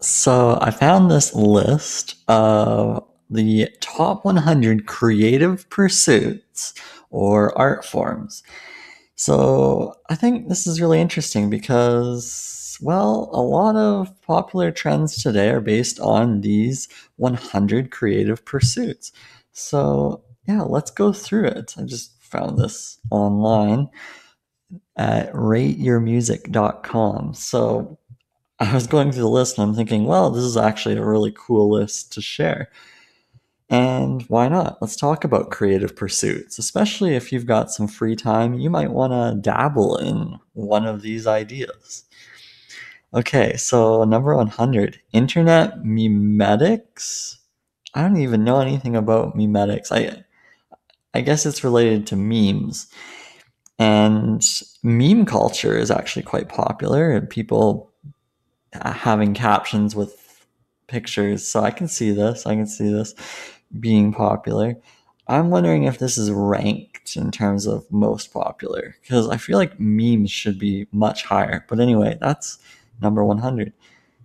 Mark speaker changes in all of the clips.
Speaker 1: So I found this list of the top 100 creative pursuits or art forms. So I think this is really interesting because, well, a lot of popular trends today are based on these 100 creative pursuits. So yeah, let's go through it. I just found this online at rateyourmusic.com. So I was going through the list and I'm thinking, well, this is actually a really cool list to share. And why not? Let's talk about creative pursuits, especially if you've got some free time. You might want to dabble in one of these ideas. Okay, so number 100 Internet memetics. I don't even know anything about memetics. I, I guess it's related to memes. And meme culture is actually quite popular, and people Uh, having captions with pictures. So I can see this. I can see this being popular. I'm wondering if this is ranked in terms of most popular because I feel like memes should be much higher. But anyway, that's number 100.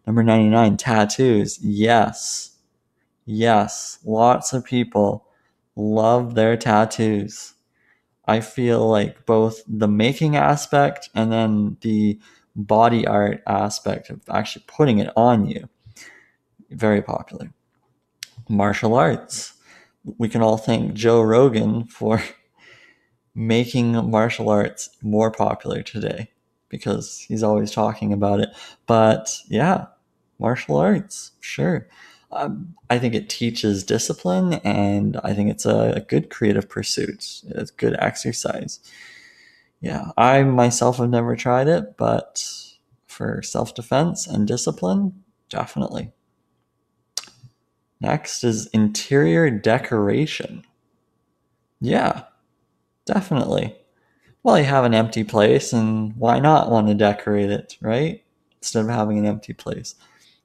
Speaker 1: Number 99, tattoos. Yes. Yes. Lots of people love their tattoos. I feel like both the making aspect and then the body art aspect of actually putting it on you. Very popular. Martial arts. We can all thank Joe Rogan for making martial arts more popular today because he's always talking about it. But yeah, martial arts, sure. Um, I think it teaches discipline and I think it's a, a good creative pursuit. It's good exercise yeah, I myself have never tried it, but for self defense and discipline, definitely. Next is interior decoration. Yeah, definitely. Well, you have an empty place, and why not want to decorate it, right? Instead of having an empty place.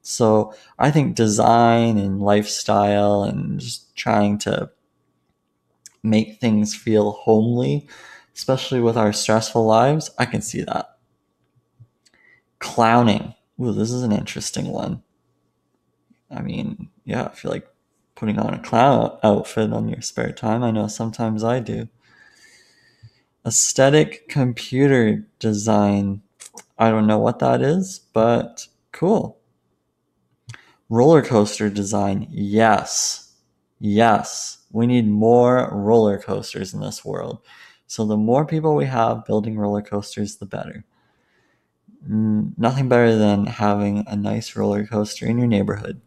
Speaker 1: So I think design and lifestyle and just trying to make things feel homely especially with our stressful lives, I can see that. Clowning. Ooh, this is an interesting one. I mean, yeah, I feel like putting on a clown outfit on your spare time. I know sometimes I do. Aesthetic computer design. I don't know what that is, but cool. Roller coaster design. Yes. Yes. We need more roller coasters in this world. So the more people we have building roller coasters, the better. Nothing better than having a nice roller coaster in your neighborhood.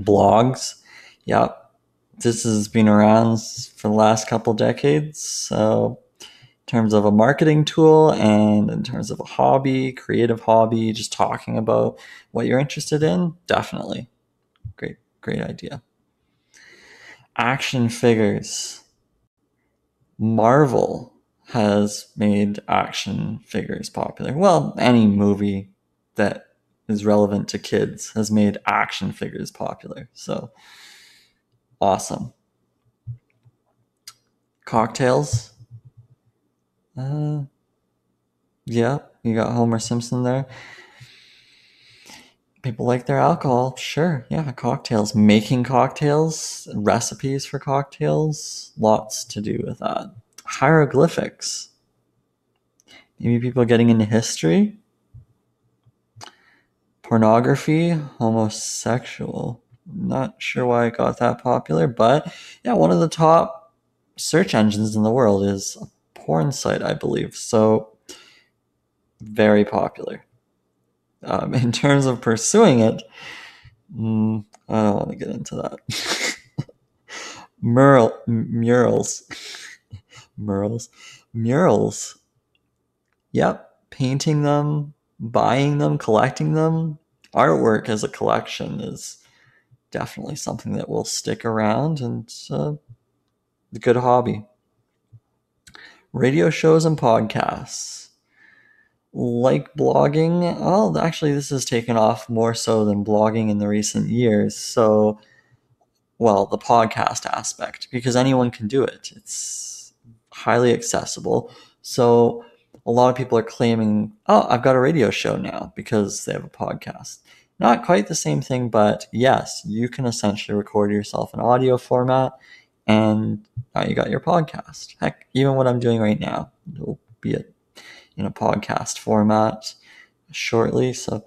Speaker 1: Blogs, yep, this has been around for the last couple decades. So, in terms of a marketing tool and in terms of a hobby, creative hobby, just talking about what you're interested in, definitely. Great, great idea. Action figures. Marvel has made action figures popular. Well, any movie that is relevant to kids has made action figures popular. So awesome. Cocktails. Uh, yeah, you got Homer Simpson there people like their alcohol. Sure. Yeah. Cocktails. Making cocktails, recipes for cocktails, lots to do with that. Hieroglyphics. Maybe people getting into history. Pornography, homosexual. Not sure why it got that popular, but yeah, one of the top search engines in the world is a porn site, I believe. So, very popular. Um, in terms of pursuing it, mm, I don't want to get into that. Mural, murals, murals, murals. Yep, painting them, buying them, collecting them. Artwork as a collection is definitely something that will stick around and uh, a good hobby. Radio shows and podcasts like blogging. Oh, actually, this has taken off more so than blogging in the recent years. So, well, the podcast aspect, because anyone can do it, it's highly accessible. So, a lot of people are claiming, oh, I've got a radio show now because they have a podcast. Not quite the same thing, but yes, you can essentially record yourself in audio format and now you got your podcast. Heck, even what I'm doing right now will be a, in a podcast format shortly. So,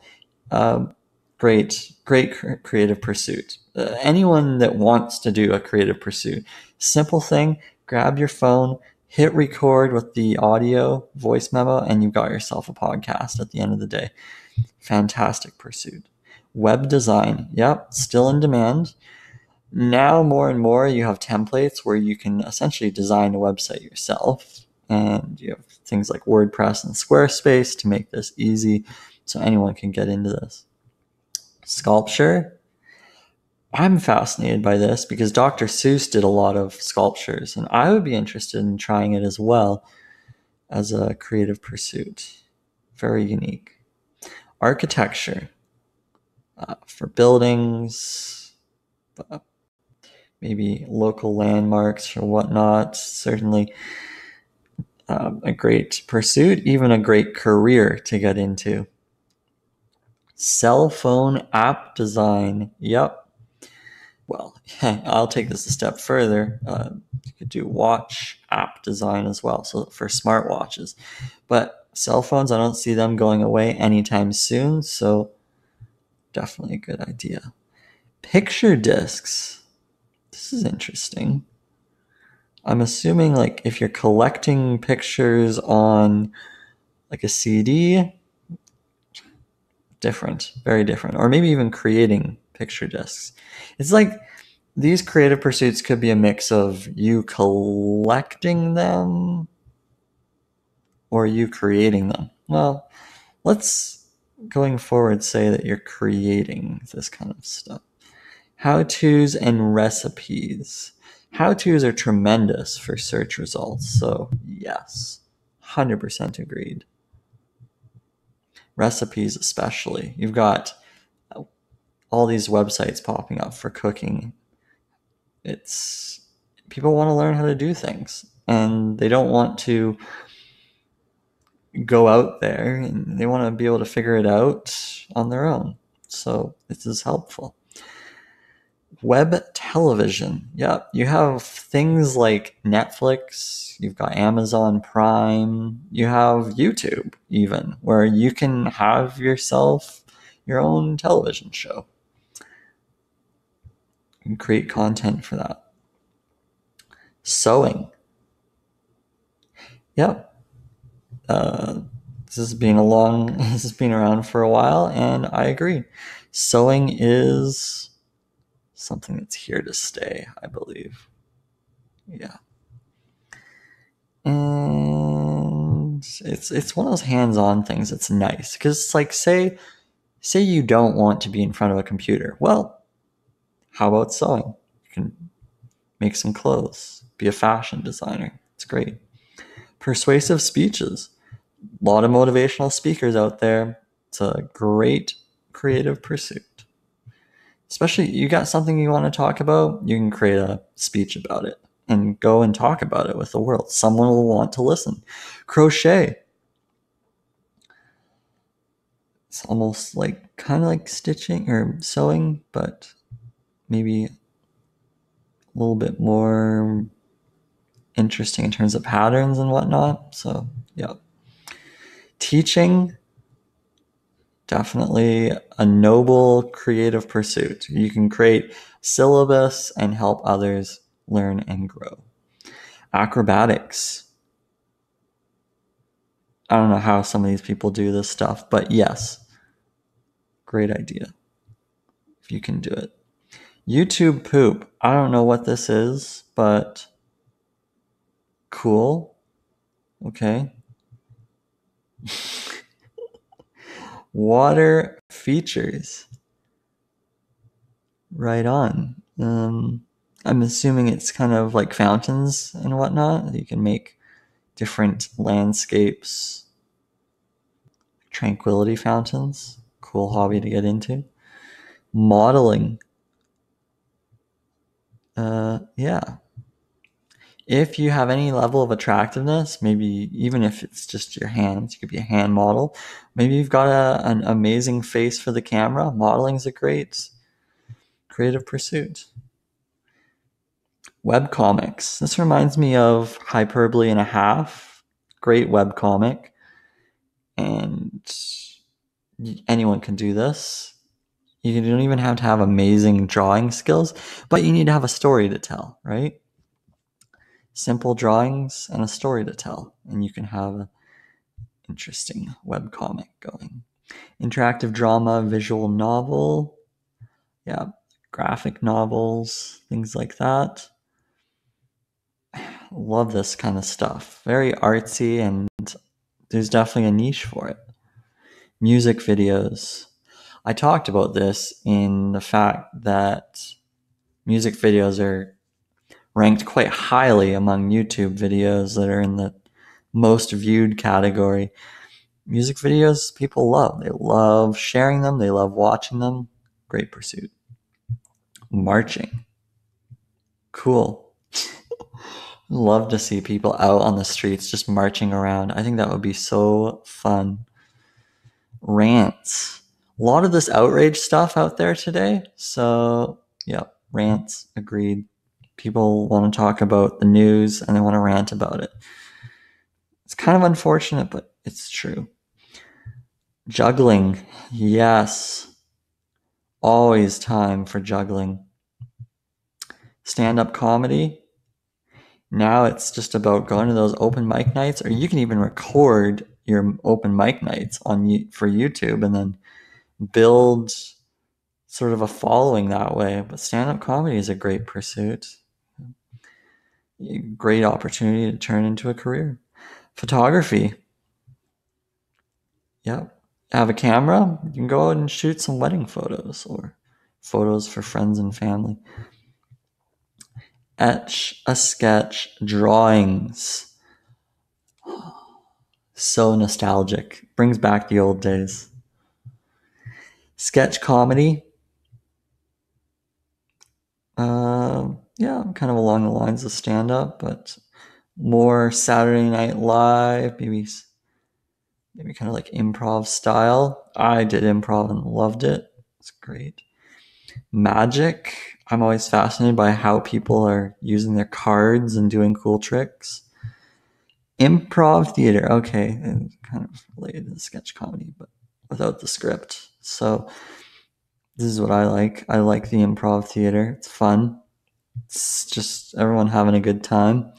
Speaker 1: um, great, great creative pursuit. Uh, anyone that wants to do a creative pursuit, simple thing, grab your phone, hit record with the audio voice memo, and you've got yourself a podcast at the end of the day. Fantastic pursuit. Web design, yep, still in demand. Now, more and more, you have templates where you can essentially design a website yourself. And you have things like WordPress and Squarespace to make this easy so anyone can get into this. Sculpture, I'm fascinated by this because Dr. Seuss did a lot of sculptures, and I would be interested in trying it as well as a creative pursuit. Very unique. Architecture uh, for buildings, uh, maybe local landmarks or whatnot. Certainly um, a great pursuit, even a great career to get into. Cell phone app design. Yep. Well, I'll take this a step further. Uh, you could do watch app design as well, so for smartwatches. But cell phones, I don't see them going away anytime soon, so definitely a good idea. Picture discs. This is interesting. I'm assuming like if you're collecting pictures on like a CD, different, very different, or maybe even creating picture discs. It's like these creative pursuits could be a mix of you collecting them or you creating them. Well, let's going forward say that you're creating this kind of stuff. How to's and recipes. How to's are tremendous for search results. So, yes, 100% agreed. Recipes, especially. You've got all these websites popping up for cooking. It's people want to learn how to do things and they don't want to go out there and they want to be able to figure it out on their own. So this is helpful. Web television. Yep. You have things like Netflix, you've got Amazon Prime, you have YouTube, even, where you can have yourself your own television show and create content for that. Sewing. Yep. Uh, this has been a long, this has been around for a while, and I agree. Sewing is something that's here to stay, I believe. Yeah. And it's it's one of those hands-on things that's nice because it's like say say you don't want to be in front of a computer. Well, how about sewing? You can make some clothes, be a fashion designer. It's great. Persuasive speeches. A lot of motivational speakers out there. It's a great creative pursuit especially you got something you want to talk about, you can create a speech about it and go and talk about it with the world. Someone will want to listen. Crochet. It's almost like kind of like stitching or sewing, but maybe a little bit more interesting in terms of patterns and whatnot. So, yeah. Teaching definitely a noble creative pursuit. You can create syllabus and help others learn and grow. Acrobatics. I don't know how some of these people do this stuff, but yes, great idea if you can do it. YouTube poop. I don't know what this is, but cool. Okay. water features. Right on. Um, I'm assuming it's kind of like fountains and whatnot. You can make different landscapes, tranquility fountains. Cool hobby to get into. Modeling. Uh, yeah. If you have any level of attractiveness, maybe even if it's just your hands, you could be a hand model. Maybe you've got a, an amazing face for the camera. Modeling is a great creative pursuit. Web comics. This reminds me of Hyperbole and a Half. Great web comic. And anyone can do this. You don't even have to have amazing drawing skills, but you need to have a story to tell, right? Simple drawings and a story to tell, and you can have an interesting web comic going. Interactive drama, visual novel, yeah, graphic novels, things like that. Love this kind of stuff. Very artsy, and there's definitely a niche for it. Music videos. I talked about this in the fact that music videos are ranked quite highly among YouTube videos that are in the most viewed category. Music videos people love. They love sharing them, they love watching them. Great pursuit. Marching. Cool. love to see people out on the streets just marching around. I think that would be so fun. Rants. A lot of this outrage stuff out there today. So, yeah, rants. Agreed people want to talk about the news and they want to rant about it. It's kind of unfortunate, but it's true. Juggling. Yes. Always time for juggling. Stand up comedy. Now it's just about going to those open mic nights, or you can even record your open mic nights on for YouTube and then build sort of a following that way. But stand up comedy is a great pursuit great opportunity to turn into a career. Photography. Yep. Have a camera, you can go out and shoot some wedding photos or photos for friends and family. Etch a sketch drawings. So nostalgic. Brings back the old days. Sketch comedy. Uh, yeah, kind of along the lines of stand up, but more Saturday Night Live, maybe maybe kind of like improv style. I did improv and loved it. It's great. Magic. I'm always fascinated by how people are using their cards and doing cool tricks. Improv theater. Okay, and kind of related to sketch comedy, but without the script. So this is what I like. I like the improv theater. It's fun. It's just everyone having a good time.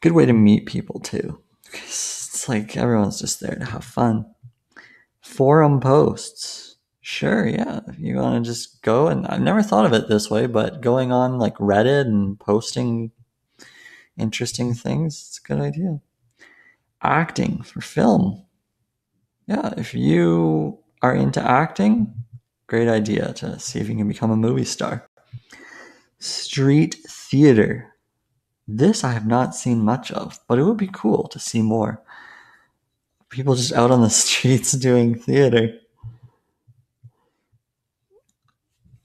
Speaker 1: Good way to meet people too. It's like everyone's just there to have fun. Forum posts. Sure, yeah. If you want to just go and I've never thought of it this way, but going on like Reddit and posting interesting things, it's a good idea. Acting for film. Yeah, if you are into acting, great idea to see if you can become a movie star. Street theater. This I have not seen much of, but it would be cool to see more. People just out on the streets doing theater.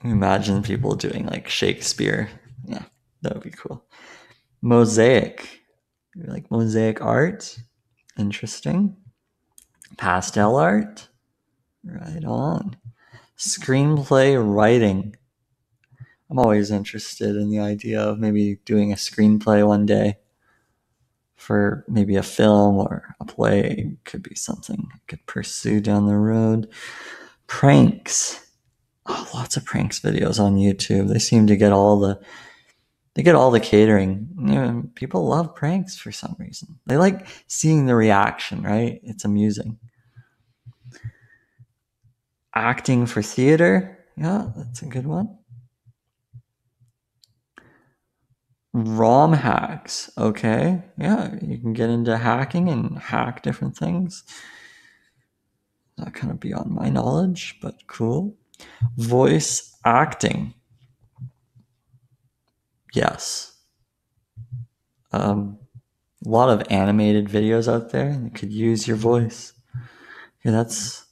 Speaker 1: Imagine people doing like Shakespeare. Yeah, that would be cool. Mosaic. Like mosaic art. Interesting. Pastel art. Right on. Screenplay writing. I'm always interested in the idea of maybe doing a screenplay one day for maybe a film or a play. Could be something I could pursue down the road. Pranks. Oh, lots of pranks videos on YouTube. They seem to get all the they get all the catering. You know, people love pranks for some reason. They like seeing the reaction, right? It's amusing. Acting for theater. Yeah, that's a good one. ROM hacks. Okay. Yeah, you can get into hacking and hack different things. That kind of beyond my knowledge, but cool. Voice acting. Yes. Um, a lot of animated videos out there that could use your voice. Okay, that's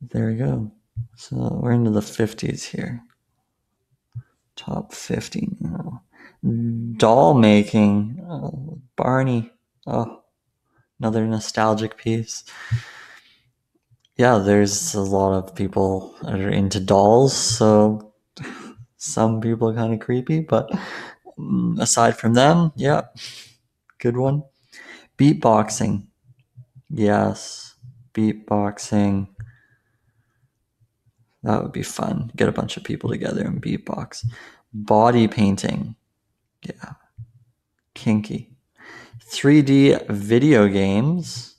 Speaker 1: there we go. So we're into the 50s here. Top 50 now. Doll making. Oh, Barney. Oh, another nostalgic piece. Yeah, there's a lot of people that are into dolls, so some people are kind of creepy, but mm, aside from them, yeah, good one. Beatboxing. Yes, beatboxing. That would be fun. Get a bunch of people together and beatbox. Body painting. Yeah. Kinky. 3D video games.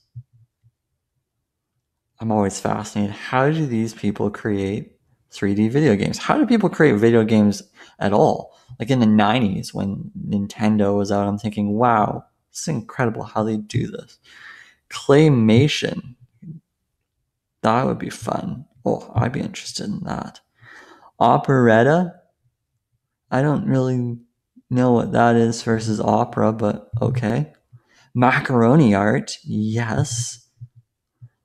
Speaker 1: I'm always fascinated. How do these people create 3D video games? How do people create video games at all? Like in the 90s when Nintendo was out, I'm thinking, wow, it's incredible how they do this. Claymation. That would be fun. Oh, I'd be interested in that. Operetta. I don't really know what that is versus opera, but okay. Macaroni art. Yes.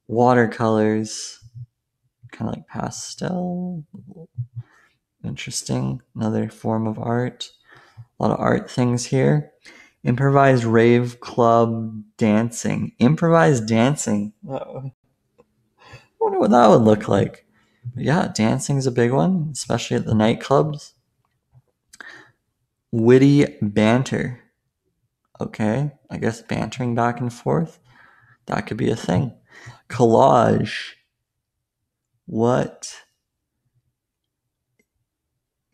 Speaker 1: Watercolors. Kind of like pastel. Interesting. Another form of art. A lot of art things here. Improvised rave club dancing. Improvised dancing. Uh-oh. I wonder what that would look like. But yeah, dancing is a big one, especially at the nightclubs. Witty banter. Okay, I guess bantering back and forth. That could be a thing. Collage. What?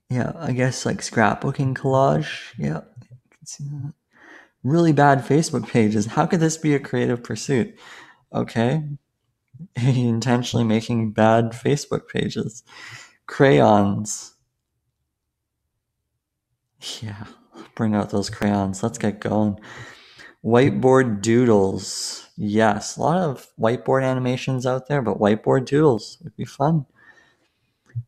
Speaker 1: Yeah, I guess like scrapbooking collage. Yeah, I can see that. Really bad Facebook pages. How could this be a creative pursuit? Okay, intentionally making bad Facebook pages. Crayons. Yeah, bring out those crayons. Let's get going. Whiteboard doodles. Yes, a lot of whiteboard animations out there, but whiteboard doodles would be fun.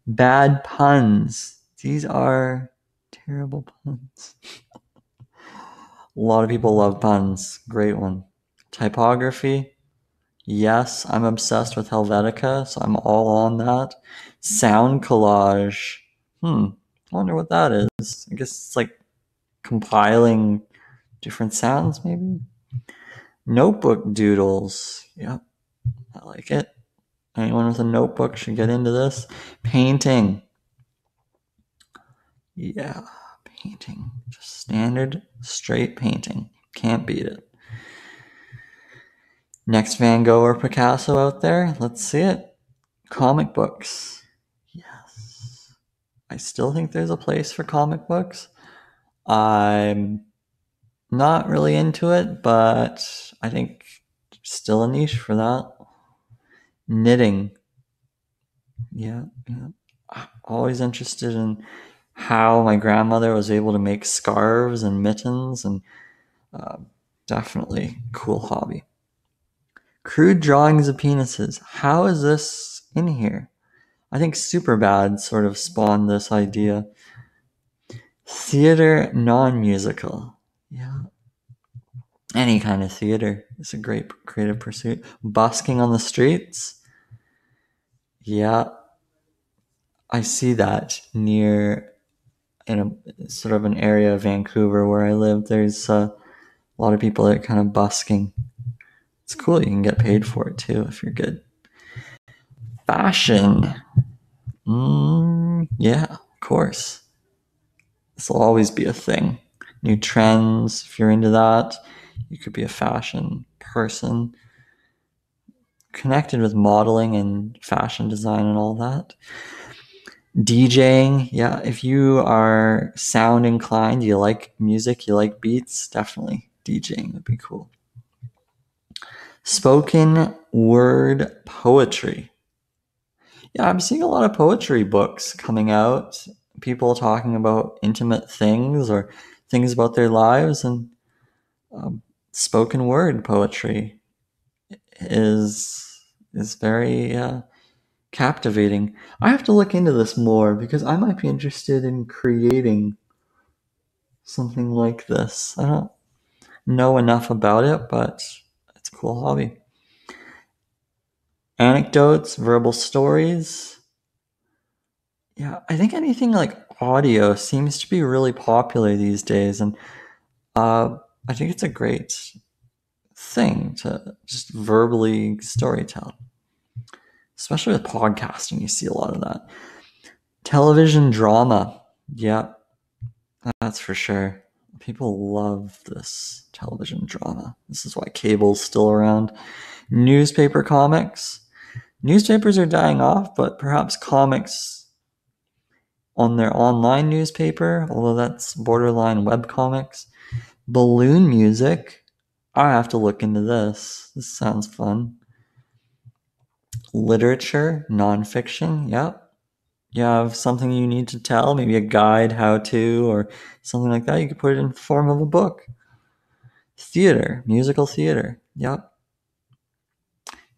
Speaker 1: Bad puns. These are terrible puns. a lot of people love puns. Great one. Typography. Yes, I'm obsessed with Helvetica, so I'm all on that. Sound collage. Hmm, I wonder what that is. I guess it's like compiling different sounds, maybe. Notebook doodles. Yep, I like it. Anyone with a notebook should get into this. Painting. Yeah, painting. Just standard, straight painting. Can't beat it. Next Van Gogh or Picasso out there? Let's see it. Comic books. I still think there's a place for comic books. I'm not really into it, but I think still a niche for that. Knitting. Yeah, yeah. Always interested in how my grandmother was able to make scarves and mittens, and uh, definitely cool hobby. Crude drawings of penises. How is this in here? I think Superbad sort of spawned this idea. Theater non musical. Yeah. Any kind of theater is a great creative pursuit. Busking on the streets. Yeah. I see that near in a sort of an area of Vancouver where I live. There's uh, a lot of people that are kind of busking it's cool. You can get paid for it too if you're good. Fashion. Mm, yeah, of course. This will always be a thing. New trends, if you're into that, you could be a fashion person. Connected with modeling and fashion design and all that. DJing, yeah, if you are sound inclined, you like music, you like beats, definitely DJing would be cool. Spoken word poetry. Yeah, I'm seeing a lot of poetry books coming out. People talking about intimate things or things about their lives, and um, spoken word poetry is is very uh, captivating. I have to look into this more because I might be interested in creating something like this. I don't know enough about it, but it's a cool hobby. Anecdotes, verbal stories. Yeah, I think anything like audio seems to be really popular these days, and uh, I think it's a great thing to just verbally storytell. Especially with podcasting, you see a lot of that. Television drama, yeah, that's for sure. People love this television drama. This is why cable's still around. Newspaper comics. Newspapers are dying off, but perhaps comics on their online newspaper, although that's borderline web comics. Balloon music. I have to look into this. This sounds fun. Literature, nonfiction. Yep. You have something you need to tell, maybe a guide, how to, or something like that. You could put it in form of a book. Theater, musical theater. Yep.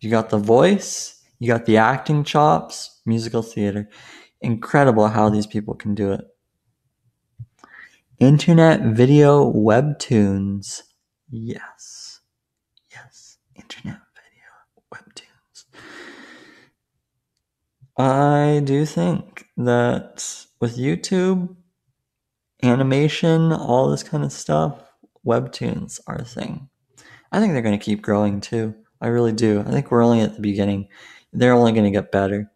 Speaker 1: You got the voice, you got the acting chops, musical theater. Incredible how these people can do it. Internet video webtoons. Yes. Yes. Internet video webtoons. I do think that with YouTube, animation, all this kind of stuff, webtoons are a thing. I think they're going to keep growing too. I really do. I think we're only at the beginning. They're only going to get better.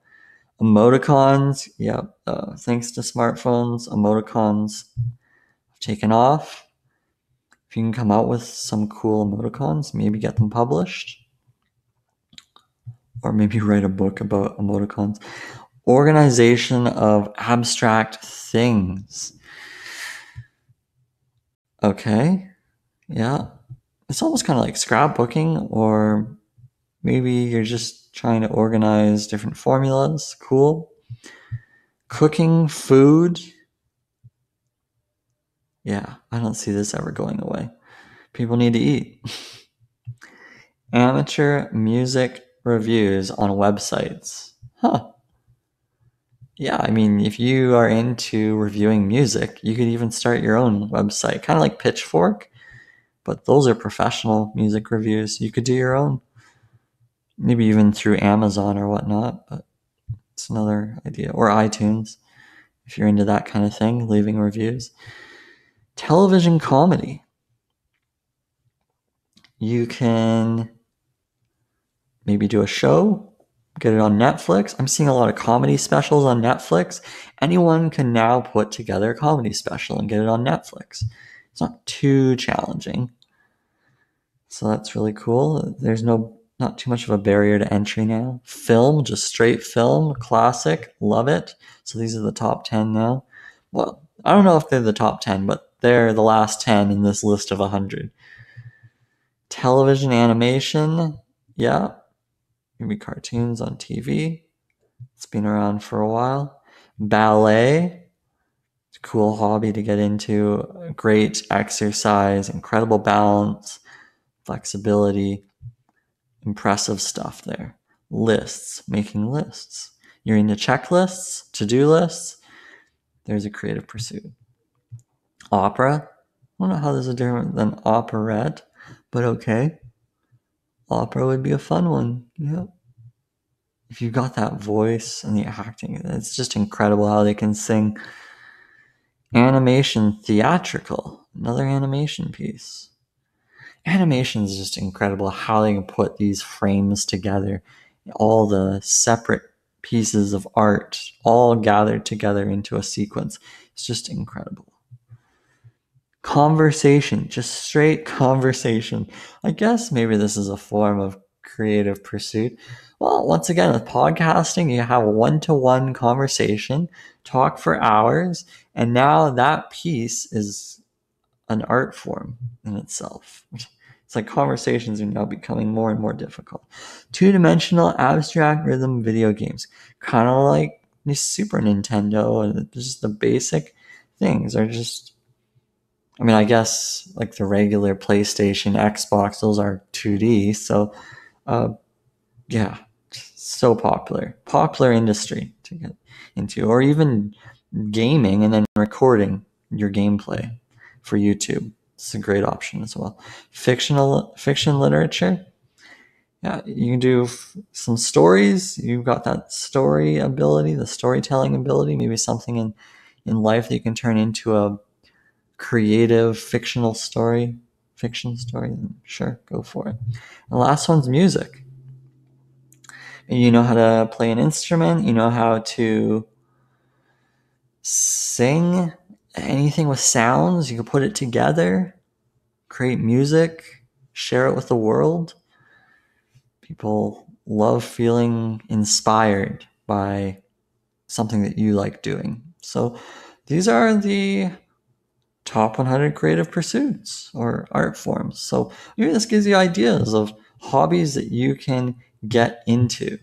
Speaker 1: Emoticons, yeah, uh, thanks to smartphones, emoticons have taken off. If you can come out with some cool emoticons, maybe get them published. Or maybe write a book about emoticons. Organization of abstract things. Okay, yeah. It's almost kind of like scrapbooking, or maybe you're just trying to organize different formulas. Cool. Cooking food. Yeah, I don't see this ever going away. People need to eat. Amateur music reviews on websites. Huh. Yeah, I mean, if you are into reviewing music, you could even start your own website, kind of like Pitchfork, but those are professional music reviews. You could do your own, maybe even through Amazon or whatnot, but it's another idea. Or iTunes, if you're into that kind of thing, leaving reviews. Television comedy. You can maybe do a show, get it on Netflix. I'm seeing a lot of comedy specials on Netflix. Anyone can now put together a comedy special and get it on Netflix. It's not too challenging. So that's really cool. There's no not too much of a barrier to entry now. Film, just straight film, classic, love it. So these are the top 10 now. Well, I don't know if they're the top 10, but they're the last 10 in this list of 100. Television animation, yeah, maybe cartoons on TV. It's been around for a while. Ballet, it's a cool hobby to get into. Great exercise, incredible balance, flexibility, impressive stuff there. Lists, making lists. You're into checklists, to do lists. There's a creative pursuit. Opera. I don't know how this is different than operette, but okay opera would be a fun one. Yep. If you got that voice and the acting, it's just incredible how they can sing. Animation theatrical, another animation piece. Animation is just incredible how they can put these frames together, all the separate pieces of art all gathered together into a sequence. It's just incredible conversation, just straight conversation. I guess maybe this is a form of creative pursuit. Well, once again, with podcasting, you have a one to one conversation, talk for hours, and now that piece is an art form in itself. It's like conversations are now becoming more and more difficult. Two dimensional abstract rhythm video games, kind of like the Super Nintendo, and just the basic things are just I mean, I guess like the regular PlayStation, Xbox, those are 2D. So, uh, yeah, so popular, popular industry to get into, or even gaming and then recording your gameplay for YouTube. It's a great option as well. Fictional fiction literature. Yeah, you can do f- some stories. You've got that story ability, the storytelling ability. Maybe something in in life that you can turn into a creative fictional story, fiction story, sure, go for it. And the last one's music. You know how to play an instrument, you know how to sing anything with sounds, you can put it together, create music, share it with the world. People love feeling inspired by something that you like doing. So these are the top 100 creative pursuits or art forms. So maybe this gives you ideas of hobbies that you can get into,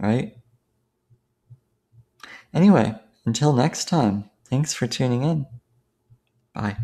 Speaker 1: right? Anyway, until next time, thanks for tuning in. Bye.